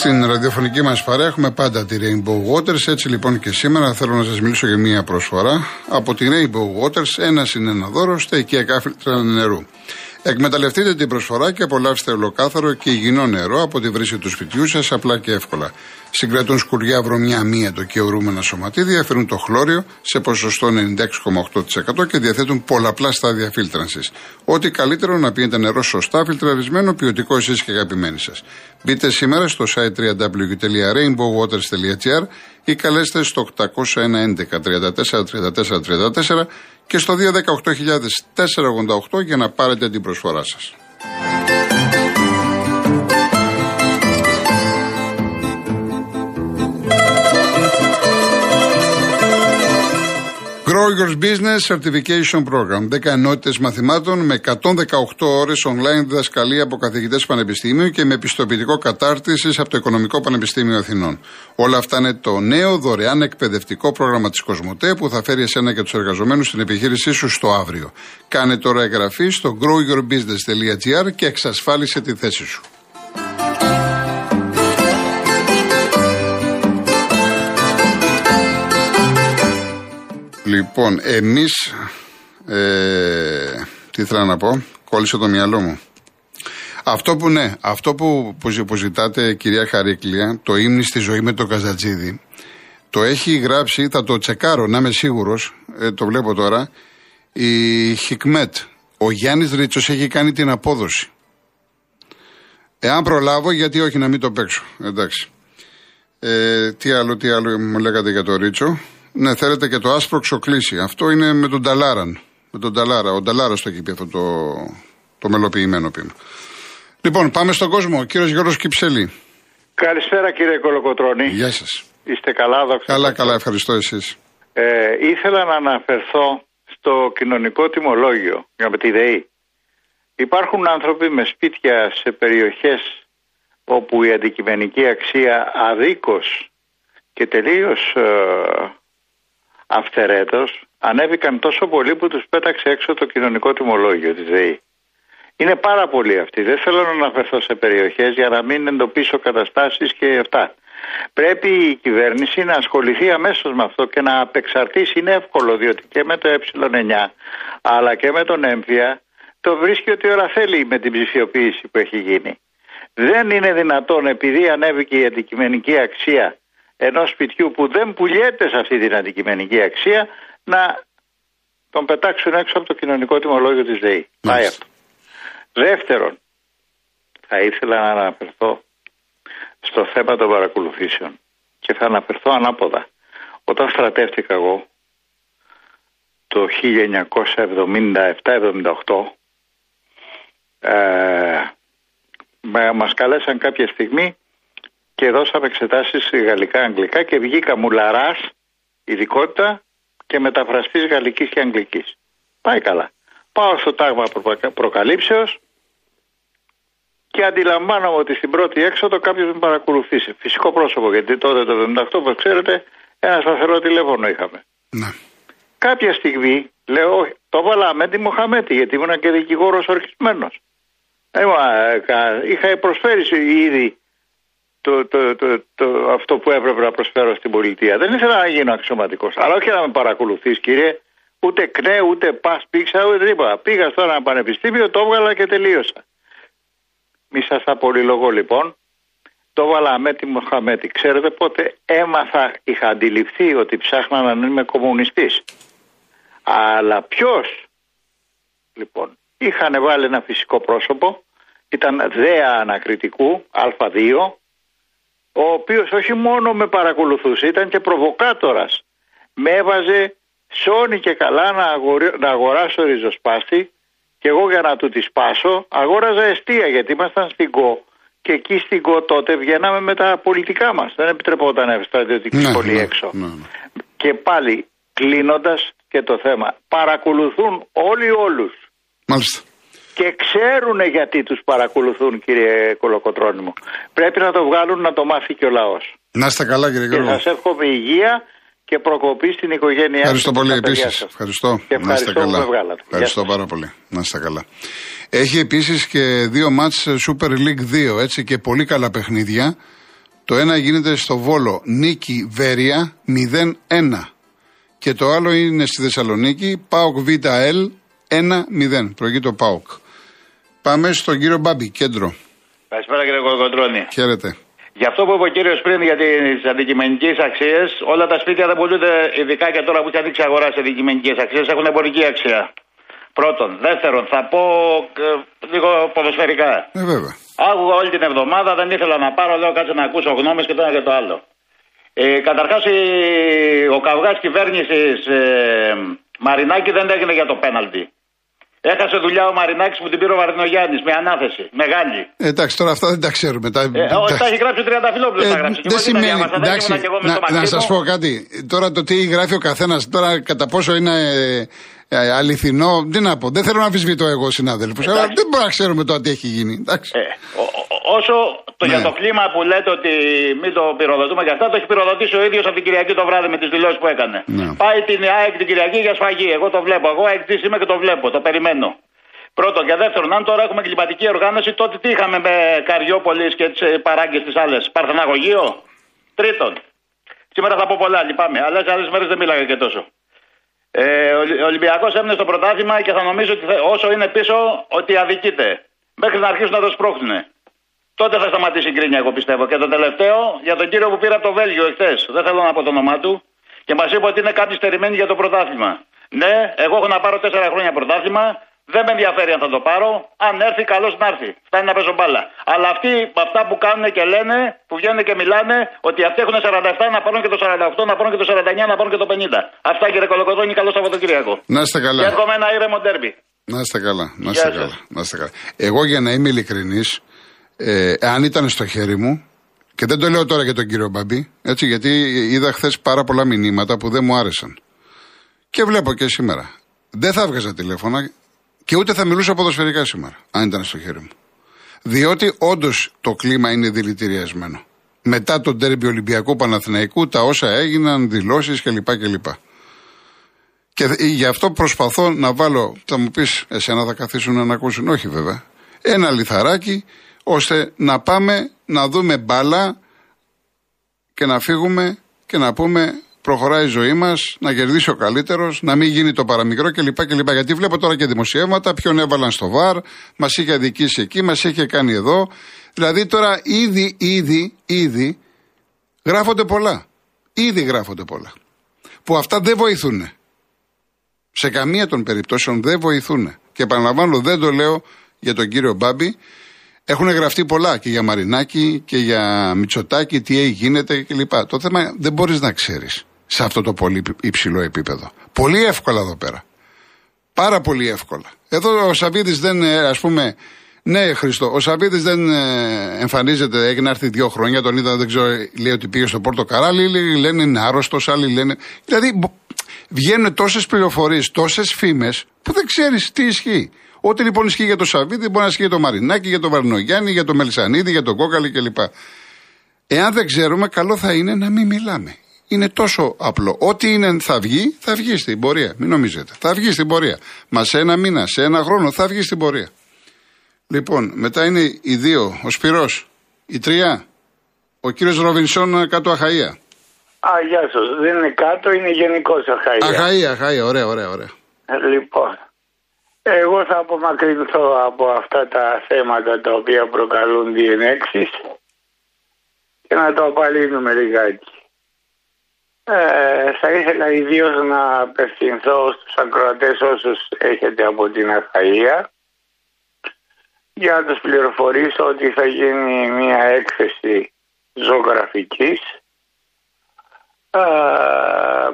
στην ραδιοφωνική μας παρέα έχουμε πάντα τη Rainbow Waters. Έτσι λοιπόν και σήμερα θέλω να σας μιλήσω για μία προσφορά. Από τη Rainbow Waters, ένας είναι ένα δώρο στα οικία κάφιλτρα νερού. Εκμεταλλευτείτε την προσφορά και απολαύστε ολοκάθαρο και υγιεινό νερό από τη βρύση του σπιτιού σας απλά και εύκολα. Συγκρατούν σκουριά, βρωμιά, αμύετο και ορούμενα σωματίδια, φέρουν το χλώριο σε ποσοστό 96,8% και διαθέτουν πολλαπλά στάδια φίλτρανσης. Ό,τι καλύτερο να πίνετε νερό σωστά φιλτραρισμένο, ποιοτικό εσείς και αγαπημένοι σας. Μπείτε σήμερα στο site www.rainbowwaters.gr ή καλέστε στο 801 11 34 34 34 και στο 218.488 για να πάρετε την προσφορά σας. Your Business Certification Program. 10 ενότητες μαθημάτων με 118 ώρες online διδασκαλία από καθηγητές πανεπιστήμιου και με επιστοποιητικό κατάρτισης από το Οικονομικό Πανεπιστήμιο Αθηνών. Όλα αυτά είναι το νέο δωρεάν εκπαιδευτικό πρόγραμμα της Κοσμοτέ που θα φέρει εσένα και τους εργαζομένους στην επιχείρησή σου στο αύριο. Κάνε τώρα εγγραφή στο growyourbusiness.gr και εξασφάλισε τη θέση σου. Λοιπόν, εμείς. Ε, τι ήθελα να πω, κόλλησε το μυαλό μου. Αυτό που ναι, αυτό που, που ζητάτε κυρία Χαρίκλια, το ύμνη στη ζωή με τον Καζατζίδη, το έχει γράψει, θα το τσεκάρω να είμαι σίγουρος, ε, το βλέπω τώρα, η Χικμέτ. Ο Γιάννης Ρίτσος έχει κάνει την απόδοση. Εάν προλάβω, γιατί όχι να μην το παίξω. Εντάξει. Ε, τι άλλο, τι άλλο μου λέγατε για το Ρίτσο; Ναι, θέλετε και το άσπρο ξοκλήσι. Αυτό είναι με τον Ταλάραν. Με τον Ταλάρα. Ο Ταλάρα το έχει πει αυτό το, το μελοποιημένο πείμα. Λοιπόν, πάμε στον κόσμο. Κύριος Γιώργος Κυψέλη. Καλησπέρα κύριε Κολοκοτρόνη. Γεια σας. Είστε καλά, δόξα. Καλά, καλά, ευχαριστώ εσείς. Ε, ήθελα να αναφερθώ στο κοινωνικό τιμολόγιο για τη ΔΕΗ. Υπάρχουν άνθρωποι με σπίτια σε περιοχές όπου η αντικειμενική αξία αδίκως και τελείως ε, αυθερέτως ανέβηκαν τόσο πολύ που τους πέταξε έξω το κοινωνικό τιμολόγιο της ΔΕΗ. Είναι πάρα πολλοί αυτοί. Δεν θέλω να αναφερθώ σε περιοχές για να μην εντοπίσω καταστάσεις και αυτά. Πρέπει η κυβέρνηση να ασχοληθεί αμέσως με αυτό και να απεξαρτήσει. Είναι εύκολο διότι και με το ε9 αλλά και με τον έμφυα το βρίσκει ότι ώρα θέλει με την ψηφιοποίηση που έχει γίνει. Δεν είναι δυνατόν επειδή ανέβηκε η αντικειμενική αξία ενός σπιτιού που δεν πουλιέται σε αυτή την αντικειμενική αξία να τον πετάξουν έξω από το κοινωνικό τιμολόγιο της ΔΕΗ. Πάει αυτό. Δεύτερον, θα ήθελα να αναφερθώ στο θέμα των παρακολουθήσεων και θα αναφερθώ ανάποδα. Όταν στρατεύτηκα εγώ το 1977-78 ε, μας καλέσαν κάποια στιγμή και δώσαμε εξετάσεις γαλλικά-αγγλικά και βγήκα μουλαράς ειδικότητα και μεταφραστής γαλλικής και αγγλικής. Πάει καλά. Πάω στο τάγμα προκαλύψεως και αντιλαμβάνομαι ότι στην πρώτη έξοδο κάποιος με παρακολουθήσει. Φυσικό πρόσωπο, γιατί τότε το 78, όπως ξέρετε, ένα σταθερό τηλέφωνο είχαμε. Ναι. Κάποια στιγμή λέω, το βάλα με τη Μοχαμέτη, γιατί ήμουν και δικηγόρος ορκισμένος. Ε, είχα προσφέρει ήδη το, το, το, το, αυτό που έπρεπε να προσφέρω στην πολιτεία. Δεν ήθελα να γίνω αξιωματικός. Αλλά όχι να με παρακολουθείς, κύριε. Ούτε κνέ, ούτε πα πήξα, ούτε τίποτα. Πήγα στο ένα πανεπιστήμιο, το έβγαλα και τελείωσα. Μη σας απολυλογώ λοιπόν. Το βάλα με τη Μοχαμέτη. Ξέρετε πότε έμαθα, είχα αντιληφθεί ότι ψάχνα να είμαι κομμουνιστής. Αλλά ποιος, λοιπόν, είχαν βάλει ένα φυσικό πρόσωπο, ήταν δέα ανακριτικού, Α2, ο οποίος όχι μόνο με παρακολουθούσε, ήταν και προβοκάτορας. Με έβαζε σώνει και καλά να, να αγοράσω ριζοσπάστη και εγώ για να του τη σπάσω αγόραζα εστία γιατί ήμασταν στην ΚΟ και εκεί στην ΚΟ τότε βγαίναμε με τα πολιτικά μας. Δεν επιτρεπόταν στρατιωτική ναι, σχολή ναι, έξω. Ναι, ναι. Και πάλι κλείνοντας και το θέμα παρακολουθούν όλοι όλους. Μάλιστα και ξέρουν γιατί τους παρακολουθούν κύριε Κολοκοτρώνη μου. Πρέπει να το βγάλουν να το μάθει και ο λαός. Να είστε καλά κύριε Γιώργο. Και σας εύχομαι υγεία και προκοπή στην οικογένειά Ευχαριστώ πολύ επίσης. Ευχαριστώ. Και ευχαριστώ να είστε καλά. Που με Ευχαριστώ πάρα πολύ. Να είστε καλά. Έχει επίσης και δύο μάτς Super League 2, έτσι και πολύ καλά παιχνίδια. Το ένα γίνεται στο Βόλο, νίκη Βέρεια 0-1. Και το άλλο είναι στη Θεσσαλονίκη, ΠΑΟΚ ΒΑΕΛ 1-0. Προηγεί το ΠΑΟΚ. Πάμε στον κύριο Μπάμπη, κέντρο. Καλησπέρα κύριε Κολοκοντρώνη. Χαίρετε. Για αυτό που είπε ο κύριος πριν για τις αντικειμενικές αξίες, όλα τα σπίτια δεν πουλούνται, ειδικά και τώρα που έχει ανοίξει αγορά σε αντικειμενικές αξίες, έχουν εμπορική αξία. Πρώτον. Δεύτερον, θα πω ε, λίγο ποδοσφαιρικά. Ε, βέβαια. Άκουγα όλη την εβδομάδα, δεν ήθελα να πάρω, λέω κάτσε να ακούσω γνώμες και το ένα και το άλλο. Ε, Καταρχάς, ο καυγάς κυβέρνησης ε, Μαρινάκη δεν έγινε για το πέναλτι. Έχασε δουλειά ο Μαρινάκης που την πήρε ο Βαρδινογιάννης με ανάθεση. Μεγάλη. Ε, εντάξει, τώρα αυτά δεν τα ξέρουμε. Τα, ε, όχι, τα έχει γράψει ο Τριανταφυλόπουλο. Ε, γράψει. Δεν σημαίνει. Εντάξει, να, να σας πω κάτι. Τώρα το τι γράφει ο καθένας, τώρα κατά πόσο είναι ε, ε, αληθινό, τι να πω. Δεν θέλω να αμφισβητώ εγώ συνάδελφου, αλλά δεν μπορούμε να ξέρουμε τώρα τι έχει γίνει. Εντάξει. Ε, ο, όσο το ναι. για το κλίμα που λέτε ότι μην το πυροδοτούμε και αυτά, το έχει πυροδοτήσει ο ίδιος από την Κυριακή το βράδυ με τις δηλώσεις που έκανε. Ναι. Πάει την ΑΕΚ την Κυριακή για σφαγή. Εγώ το βλέπω. Εγώ ΑΕΚ είμαι και το βλέπω. Το περιμένω. Πρώτον και δεύτερον, αν τώρα έχουμε κλιματική οργάνωση, τότε τι είχαμε με Καριόπολης και τις παράγκες τη άλλες; Παρθεναγωγείο; Τρίτον, σήμερα θα πω πολλά, λυπάμαι, αλλά σε άλλες μέρες δεν μίλαγα και τόσο. Ε, ο Ολυμπιακός έμεινε στο πρωτάθλημα και θα νομίζω ότι όσο είναι πίσω ότι αδικείται. Μέχρι να αρχίσουν να το σπρώχνουν. Τότε θα σταματήσει η γκρίνια, εγώ πιστεύω. Και το τελευταίο, για τον κύριο που πήρε από το Βέλγιο εχθές. Δεν θέλω να πω το όνομά του. Και μας είπε ότι είναι κάποιοι στερημένοι για το πρωτάθλημα. Ναι, εγώ έχω να πάρω τέσσερα χρόνια πρωτάθλημα. Δεν με ενδιαφέρει αν θα το πάρω. Αν έρθει, καλώς να έρθει. Φτάνει να παίζω μπάλα. Αλλά αυτοί αυτά που κάνουν και λένε, που βγαίνουν και μιλάνε, ότι αυτοί έχουν 47 να πάρουν και το 48, να πάρουν και το 49, να πάρουν και το 50. Αυτά κύριε Κολοκοδόνη, καλό Σαββατοκύριακο. Να είστε καλά. Και εύχομαι ένα ήρεμο ντέρμπι. Να είστε καλά. Να είστε καλά. Να είστε καλά. Εγώ για να είμαι ειλικρινής, ε, αν ήταν στο χέρι μου, και δεν το λέω τώρα για τον κύριο Μπαμπή, έτσι, γιατί είδα χθες πάρα πολλά μηνύματα που δεν μου άρεσαν. Και βλέπω και σήμερα. Δεν θα έβγαζα τηλέφωνα και ούτε θα μιλούσα ποδοσφαιρικά σήμερα, αν ήταν στο χέρι μου. Διότι όντως το κλίμα είναι δηλητηριασμένο. Μετά τον τέρμπι Ολυμπιακού Παναθηναϊκού, τα όσα έγιναν, δηλώσεις κλπ. κλπ. Και γι' αυτό προσπαθώ να βάλω, θα μου πεις, εσένα θα καθίσουν να ακούσουν. Όχι βέβαια. Ένα λιθαράκι ώστε να πάμε να δούμε μπάλα και να φύγουμε και να πούμε προχωράει η ζωή μας, να κερδίσει ο καλύτερος, να μην γίνει το παραμικρό κλπ. κλπ. Γιατί βλέπω τώρα και δημοσιεύματα, ποιον έβαλαν στο βαρ, μας είχε αδικήσει εκεί, μας είχε κάνει εδώ. Δηλαδή τώρα ήδη, ήδη, ήδη γράφονται πολλά. Ήδη γράφονται πολλά. Που αυτά δεν βοηθούν. Σε καμία των περιπτώσεων δεν βοηθούν. Και επαναλαμβάνω, δεν το λέω για τον κύριο Μπάμπη, έχουν γραφτεί πολλά και για Μαρινάκη και για Μητσοτάκη, τι γίνεται κλπ. Το θέμα δεν μπορείς να ξέρεις σε αυτό το πολύ υψηλό επίπεδο. Πολύ εύκολα εδώ πέρα. Πάρα πολύ εύκολα. Εδώ ο Σαββίδης δεν, ε, ας πούμε, ναι, Χριστό, ο Σαββίδης δεν ε, εμφανίζεται, έχει να έρθει δύο χρόνια, τον είδα, δεν ξέρω, λέει ότι πήγε στο Πόρτο Καράλι, λένε είναι άρρωστος, άλλοι λένε. Δηλαδή βγαίνουν τόσες πληροφορίες, τόσες φήμες που δεν ξέρεις τι ισχύει. Ό,τι λοιπόν ισχύει για το Σαββίδη μπορεί να ισχύει για το Μαρινάκι, για το Βαρνογιάννη, για το Μελισανίδη, για τον Κόκαλη κλπ. Εάν δεν ξέρουμε, καλό θα είναι να μην μιλάμε. Είναι τόσο απλό. Ό,τι είναι θα βγει, θα βγει στην πορεία. Μην νομίζετε. Θα βγει στην πορεία. Μα σε ένα μήνα, σε ένα χρόνο θα βγει στην πορεία. Λοιπόν, μετά είναι οι δύο, ο Σπυρός, η τρία, ο κύριος Ροβινσόν κάτω Αχαΐα. Α, γεια σας. Δεν είναι κάτω, είναι γενικός Αχαΐα. Αχαΐα, Αχαΐα, ωραία, ωραία, ωραία. Λοιπόν, εγώ θα απομακρυνθώ από αυτά τα θέματα τα οποία προκαλούν διενέξεις και να το απαλύνουμε λιγάκι. Ε, θα ήθελα ιδίως να απευθυνθώ στους ακροατές όσους έχετε από την Αχαΐα για να τους πληροφορήσω ότι θα γίνει μια έκθεση ζωγραφικής ε,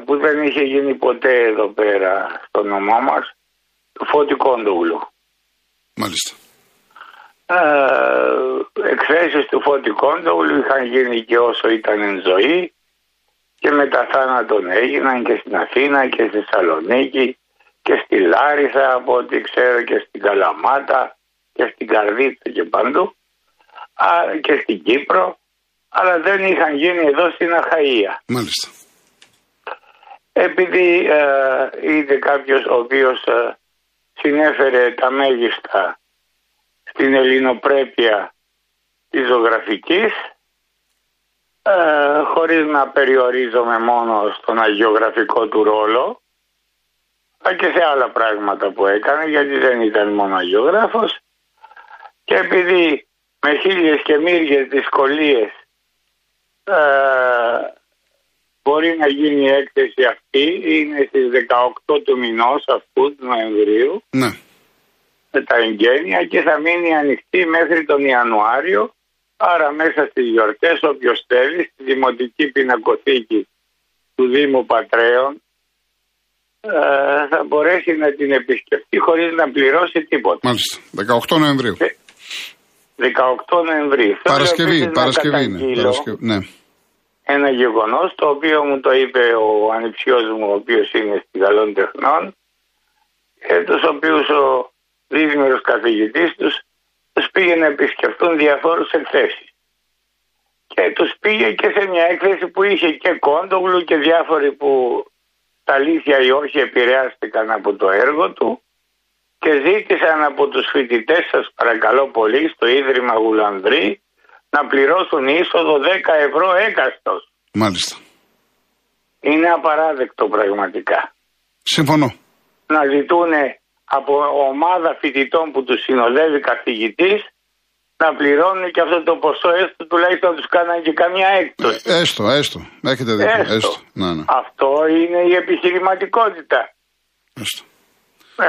που δεν είχε γίνει ποτέ εδώ πέρα στο νομό μας Φώτη Κόντογλου. Μάλιστα. Ε, εκθέσεις του Φώτη Κόντογλου είχαν γίνει και όσο ήταν εν ζωή και μετά θάνατον έγιναν και στην Αθήνα και στη Θεσσαλονίκη και στη Λάρισα από ό,τι ξέρω και στην Καλαμάτα και στην Καρδίτσα και παντού α, και στην Κύπρο αλλά δεν είχαν γίνει εδώ στην Αχαΐα. Μάλιστα. Επειδή ε, είδε κάποιος ο οποίος ε, συνέφερε τα μέγιστα στην ελληνοπρέπεια της ζωγραφικής ε, χωρίς να περιορίζομαι μόνο στον αγιογραφικό του ρόλο αλλά και σε άλλα πράγματα που έκανε γιατί δεν ήταν μόνο αγιογράφος. Και επειδή με χίλιες και μύριες δυσκολίες ε, μπορεί να γίνει η έκθεση αυτή είναι στις 18 του μηνός αυτού του Νοεμβρίου ναι. με τα εγγένεια και θα μείνει ανοιχτή μέχρι τον Ιανουάριο άρα μέσα στις γιορτές όποιος θέλει στη Δημοτική Πινακοθήκη του Δήμου Πατρέων ε, θα μπορέσει να την επισκεφτεί χωρίς να πληρώσει τίποτα. Μάλιστα. 18 Νοεμβρίου. 18 Νοεμβρίου. Παρασκευή, Παρασκευή είναι. Παρασκευή, ναι. Ένα γεγονός το οποίο μου το είπε ο ανιψιός μου ο οποίος είναι στη Γαλλών Τεχνών και τους οποίους ο δίδυμερος καθηγητής τους τους πήγε να επισκεφτούν διαφόρους εκθέσεις. Και τους πήγε και σε μια έκθεση που είχε και Κόντογλου και διάφοροι που τα αλήθεια ή όχι επηρεάστηκαν από το έργο του και ζήτησαν από τους φοιτητές σας παρακαλώ πολύ στο Ίδρυμα Γουλανδρή να πληρώσουν είσοδο 10 ευρώ έκαστος. Μάλιστα. Είναι απαράδεκτο πραγματικά. Συμφωνώ. Να ζητούν από ομάδα φοιτητών που τους συνοδεύει καθηγητής να πληρώνουν και αυτό το ποσό έστω τουλάχιστον να τους κάναν και καμιά έκπτωση. Ε, έστω, έστω. Έχετε δίκιο. Έστω. έστω. Να, ναι. Αυτό είναι η επιχειρηματικότητα. Έστω. Ε.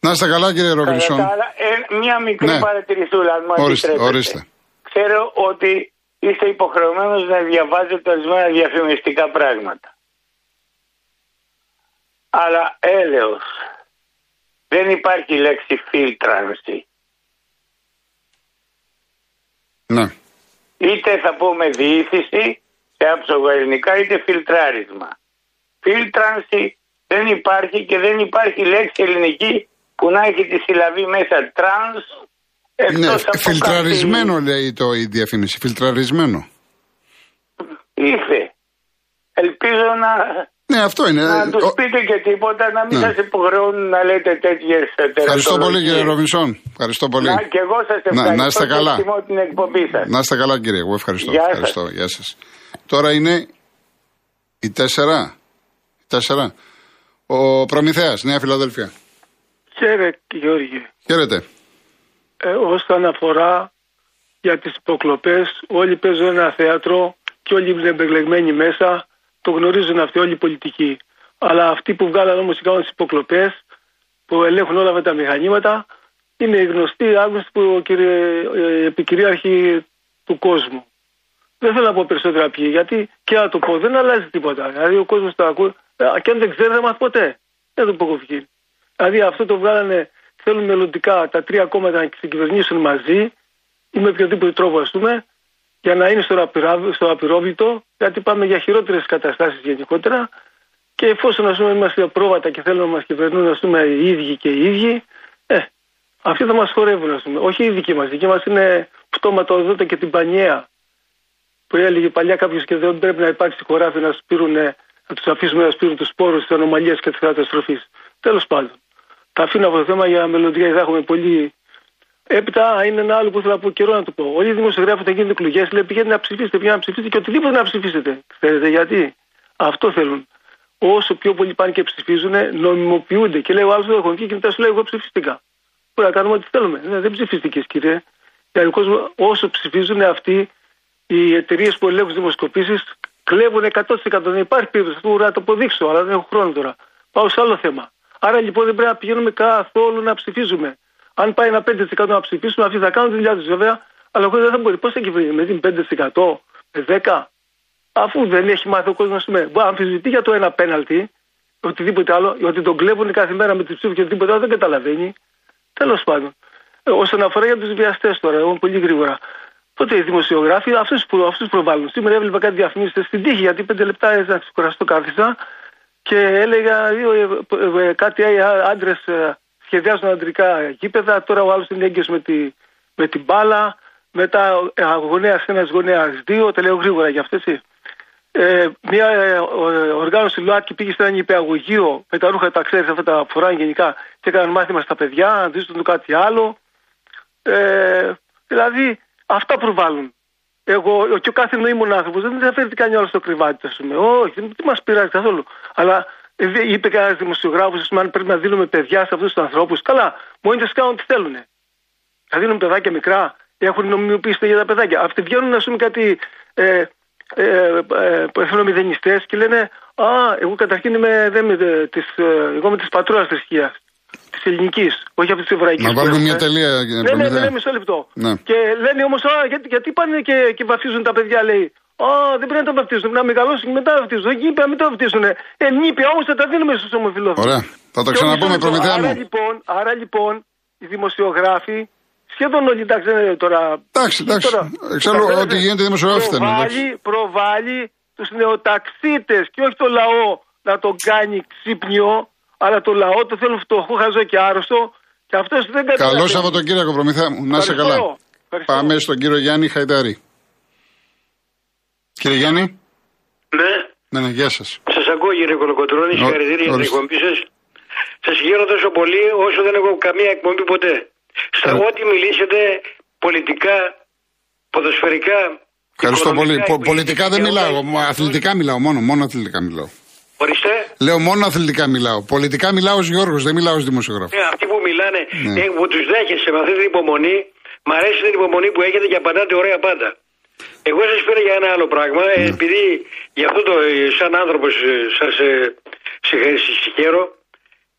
Να είστε καλά κύριε Ρομπινσόν. Ε, μια μικρή ναι. παρατηρησούλα, αν μου ορίστε, ορίστε. Ξέρω ότι είστε υποχρεωμένος να διαβάζετε ορισμένα διαφημιστικά πράγματα. Αλλά έλεος. Δεν υπάρχει λέξη φίλτρανση. Ναι. Είτε θα πούμε διήθηση σε άψογο ελληνικά είτε φιλτράρισμα. Φίλτρανση δεν υπάρχει και δεν υπάρχει λέξη ελληνική που να έχει τη συλλαβή μέσα τρανς ναι, φιλτραρισμένο λέει το η διαφήμιση, φιλτραρισμένο. Ήρθε. Ελπίζω να ναι, αυτό είναι. Να τους πείτε και τίποτα, να μην ναι. σας υποχρεώνουν να λέτε τέτοιες Ευχαριστώ πολύ κύριε Ροβινσόν. Ευχαριστώ πολύ. Να, και εγώ σας ευχαριστώ. Να, να είστε καλά. την εκπομπή σας. Να είστε καλά κύριε, εγώ ευχαριστώ. Γεια ευχαριστώ. Σας. Γεια σας. Τώρα είναι η τέσσερα. Η τέσσερα. Ο Προμηθέας, Νέα Φιλαδέλφια. Χαίρετε Γιώργη. Χαίρετε. Ε, όσον αφορά για τις υποκλοπές, όλοι παίζουν ένα θέατρο και όλοι είναι εμπεγλεγμένοι μέσα το γνωρίζουν αυτοί όλοι οι πολιτικοί. Αλλά αυτοί που βγάλαν όμως οι κάνουν τι υποκλοπές, που ελέγχουν όλα αυτά τα μηχανήματα, είναι οι γνωστοί άγνωστοι που κύριε, ε, επικυρίαρχοι του κόσμου. Δεν θέλω να πω περισσότερα ποιοι, γιατί και να το πω δεν αλλάζει τίποτα. Δηλαδή ο κόσμος το ακούει, ε, και αν δεν ξέρει δεν μάθει ποτέ. Δεν το πω Δηλαδή αυτό το βγάλανε, θέλουν μελλοντικά τα τρία κόμματα να συγκυβερνήσουν μαζί ή με οποιοδήποτε τρόπο ας πούμε για να είναι στο απειρόβλητο, γιατί πάμε για χειρότερες καταστάσεις γενικότερα. Και εφόσον ας πούμε, είμαστε πρόβατα και θέλουν να μας κυβερνούν ας πούμε, οι ίδιοι και οι ίδιοι, ε, αυτοί θα μας χορεύουν. Ας πούμε. Όχι οι δικοί μας. Οι δικοί μας είναι πτώματα οδότα και την πανιέα. Που έλεγε παλιά κάποιος και δεν πρέπει να υπάρξει χωράφι να, σπήρουν, να τους αφήσουμε να σπείρουν τους σπόρους της ανομαλίας και της καταστροφής. Τέλος πάντων. Τα αφήνω αυτό το θέμα για μελλοντικά, θα έχουμε πολύ Έπειτα είναι ένα άλλο που θέλω να πω καιρό να το πω. Όλοι οι δημοσιογράφοι όταν γίνονται εκλογές λέει πηγαίνετε να ψηφίσετε, πηγαίνετε να ψηφίσετε και οτιδήποτε να ψηφίσετε. Ξέρετε γιατί; Αυτό θέλουν. Όσο πιο πολλοί πάνε και ψηφίζουν, νομιμοποιούνται. Και λέει ο άλλος δεν έχω και μετά σου λέει εγώ ψηφίστηκα. Μπορεί να κάνουμε ό,τι θέλουμε. Ναι, δεν ψηφίστηκες, κύριε. Γιατί όσο ψηφίζουν αυτοί οι εταιρείες που ελέγχουν δημοσκοπήσεις κλέβουν 100%. Δεν υπάρχει περίπτωση που να το αποδείξω, αλλά δεν έχω χρόνο τώρα. Πάω σε άλλο θέμα. Άρα λοιπόν δεν πρέπει να πηγαίνουμε καθόλου να ψηφίζουμε. Αν πάει ένα 5% να ψηφίσουν, αυτοί θα κάνουν τη δουλειά του βέβαια, αλλά ο δεν θα μπορεί. Πώς θα κυβερνήσει με την 5%, με 10%, αφού δεν έχει μάθει ο κόσμος να Μπορεί να αμφισβητεί για το ένα πέναλτι, οτιδήποτε άλλο, ότι τον κλέβουν κάθε μέρα με τι ψήφους και οτιδήποτε άλλο δεν καταλαβαίνει. Τέλος πάντων. Ε, όσον αφορά για τους βιαστές τώρα, εγώ πολύ γρήγορα. Τότε οι δημοσιογράφοι αυτούς που αυτούς προβάλλουν. Σήμερα έβλεπα κάτι διαφημίσει στην τύχη γιατί πέντε λεπτά να ξεκουραστώ κάθισα και έλεγα ε, ε, κάτι άντρες σχεδιάζουν αντρικά γήπεδα. Τώρα ο άλλος είναι έγκυος με, τη, με την μπάλα. Μετά γονέας ένας, γονέας δύο. Τα λέω γρήγορα γι' αυτό έτσι. Ε, μια ε, οργάνωση ΛΟΑΤΚΙ πήγε σε ένα νηπιαγωγείο με τα ρούχα τα ξέρεις αυτά τα φοράνε γενικά και έκαναν μάθημα στα παιδιά, να το κάτι άλλο. Ε, δηλαδή αυτά προβάλλουν. Εγώ και ο κάθε νοήμων άνθρωπος δεν ενδιαφέρει τι κάνει άλλο στο κρεβάτι, ας πούμε. Όχι, δεν μας πειράζει καθόλου. Αλλά ε, είπε κανένας δημοσιογράφος, αν πρέπει να δίνουμε παιδιά σε αυτούς τους ανθρώπους. Καλά, μόνοι τους κάνουν τι θέλουν. Θα δίνουν παιδάκια μικρά, έχουν νομιμοποιήσει για τα παιδάκια. Αυτοί βγαίνουν, ας πούμε, κάτι ε, ε, ε, και λένε Α, εγώ καταρχήν είμαι, δεν είμαι της, ε, εγώ είμαι της πατρόνα θρησκείας. Της ελληνικής, όχι αυτή τη εβραϊκή. Να βάλουμε μια τελεία. Ναι, ναι, ναι, ναι, μισό λεπτό. Ναι. Και λένε όμως, γιατί, γιατί πάνε και, και βαφτίζουν τα παιδιά, λέει. Α, δεν πρέπει να τα βαφτίζουν. Να μεγαλώσουν και μετά βαφτίζουν. Εκεί είπε να μην τα βαφτίζουν. Ε, νύπια όμως θα τα δίνουμε στους ομοφυλόφιλους. Ωραία. Θα το ξαναπούμε, προμηθέα μου. Άρα λοιπόν, άρα λοιπόν, οι δημοσιογράφοι σχεδόν όλοι εντάξει δεν είναι τώρα. Εντάξει, εντάξει. Εξάλλου ό,τι γίνεται δημοσιογράφοι δεν Προβάλλει, προβάλλει τους νεοταξίτες και όχι το λαό να τον κάνει ξύπνιο, αλλά το λαό το θέλουν φτωχό, χαζό και άρρωστο. Και αυτός δεν καταλαβαίνει. Καλό Σαββατοκύριακο, προμηθέα μου. Να είσαι καλά. Ευχαριστώ. Πάμε στον κύριο Γιάννη Χαϊτάρη. Κύριε Γιάννη. Ναι. Ναι, ναι, γεια σας. Σας ακούω κύριε Κολοκοτρόνη, συγχαρητήρια για την εκπομπή σας. Σας συγχαίρω τόσο πολύ όσο δεν έχω καμία εκπομπή ποτέ. Στα ε. ό,τι μιλήσετε πολιτικά, ποδοσφαιρικά. Ευχαριστώ πολύ. πολιτικά δεν μιλάω. Αθλητικά μιλάω μόνο. Μόνο αθλητικά μιλάω. Ορίστε. Λέω μόνο αθλητικά μιλάω. Πολιτικά μιλάω ως Γιώργος, δεν μιλάω ως δημοσιογράφος. Ε, αυτοί που μιλάνε, ναι. ε, που τους δέχεσαι με αυτή την υπομονή, μ' αρέσει την υπομονή που έχετε και απαντάτε ωραία πάντα. Εγώ σας πήρα για ένα άλλο πράγμα, ναι. επειδή γι' αυτό το, σαν άνθρωπος σας συγχαίρω,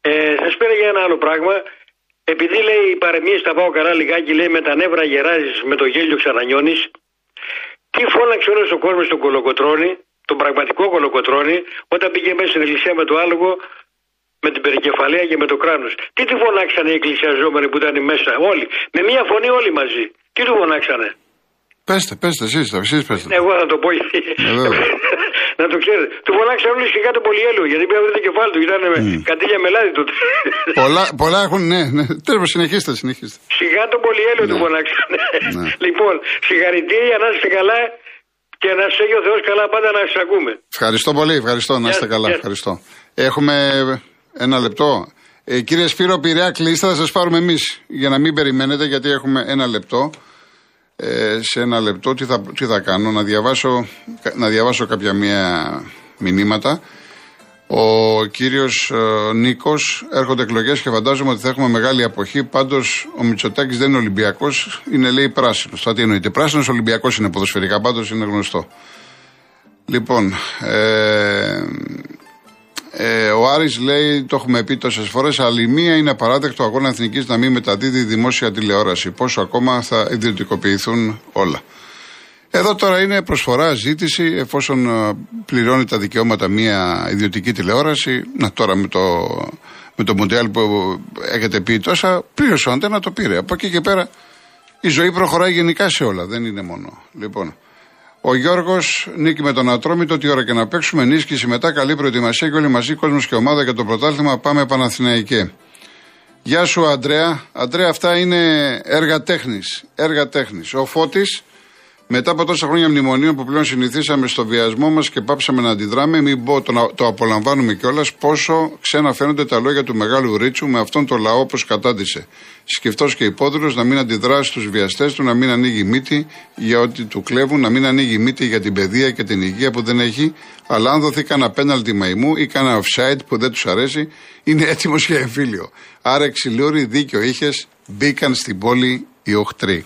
ε, σας πήρα για ένα άλλο πράγμα. Επειδή λέει οι παρεμίες τα πάω καλά λιγάκι, λέει με τα νεύρα γεράζεις, με το γέλιο ξανανιώνεις. Τι φώναξε όλος ο κόσμος στον κολοκοτρόνη, τον πραγματικό κολοκοτρόνη, όταν πήγε μέσα στην εκκλησία με το άλογο, με την περικεφαλαία και με το κράνος. Τι του φωνάξανε οι εκκλησιαζόμενοι που ήταν μέσα, όλοι. Με μία φωνή όλοι μαζί. Τι του φωνάξανε; Πέστε, πέστε, εσείς, εσείς πέστε. Εγώ θα το πω. να το ξέρετε. Του φωνάξαν όλοι σιγά το πολυέλαιο, γιατί πήρε το κεφάλι του. Ήταν mm. κατήλια μελάδι του. πολλά, πολλά έχουν, ναι, ναι. Τέλος, συνεχίστε, συνεχίστε. Σιγά το πολυέλαιο ναι. του φωνάξαν. ναι. Λοιπόν, συγχαρητήρια, να είστε καλά και να σε έχει ο Θεός καλά πάντα να σα ακούμε. Ευχαριστώ πολύ, ευχαριστώ, να είστε καλά. Ευχαριστώ. Έχουμε ένα λεπτό. Ε, κύριε Σπύρο Πειραιά, κλείστε, θα σας πάρουμε εμείς για να μην περιμένετε, γιατί έχουμε ένα λεπτό ε, σε ένα λεπτό τι θα, τι θα κάνω, να διαβάσω, να διαβάσω κάποια μία μηνύματα. Ο κύριος ε, Νίκος, έρχονται εκλογές και φαντάζομαι ότι θα έχουμε μεγάλη αποχή. Πάντως ο Μητσοτάκης δεν είναι Ολυμπιακός, είναι λέει πράσινος. Θα τι εννοείται, πράσινος Ολυμπιακός είναι ποδοσφαιρικά, πάντως είναι γνωστό. Λοιπόν, ε, ε, ο Άρης λέει, το έχουμε πει τόσες φορές, αλλά η μία είναι απαράδεκτο αγώνα εθνικής να μην μεταδίδει δημόσια τηλεόραση. Πόσο ακόμα θα ιδιωτικοποιηθούν όλα. Εδώ τώρα είναι προσφορά, ζήτηση, εφόσον ε, πληρώνει τα δικαιώματα μια ιδιωτική τηλεόραση. Να τώρα με το, με το Μοντιάλ που έχετε πει τόσα, πλήρωσε ο να το πήρε. Από εκεί και πέρα η ζωή προχωράει γενικά σε όλα, δεν είναι μόνο. Λοιπόν, ο Γιώργος νίκη με τον Ατρόμητο, τι ώρα και να παίξουμε. Ενίσχυση μετά, καλή προετοιμασία και όλοι μαζί, κόσμος και ομάδα για το πρωτάθλημα. Πάμε Παναθηναϊκέ. Γεια σου, Αντρέα. Αντρέα, αυτά είναι έργα τέχνης. Έργα τέχνης. Ο Φώτης μετά από τόσα χρόνια μνημονίων που πλέον συνηθίσαμε στο βιασμό μας και πάψαμε να αντιδράμε, μην πω το, το απολαμβάνουμε κιόλας, πόσο ξένα φαίνονται τα λόγια του μεγάλου Ρίτσου με αυτόν τον λαό όπως κατάντησε. Σκεφτός και υπόδουλος να μην αντιδράσει στους βιαστές του, να μην ανοίγει μύτη για ό,τι του κλέβουν, να μην ανοίγει μύτη για την παιδεία και την υγεία που δεν έχει, αλλά αν δοθεί κανένα πέναλτι μαϊμού ή κανένα offside που δεν τους αρέσει, είναι έτοιμος για εμφύλιο. Άρα, εξηλούρι δίκιο είχες, μπήκαν στην πόλη οι οχτροί.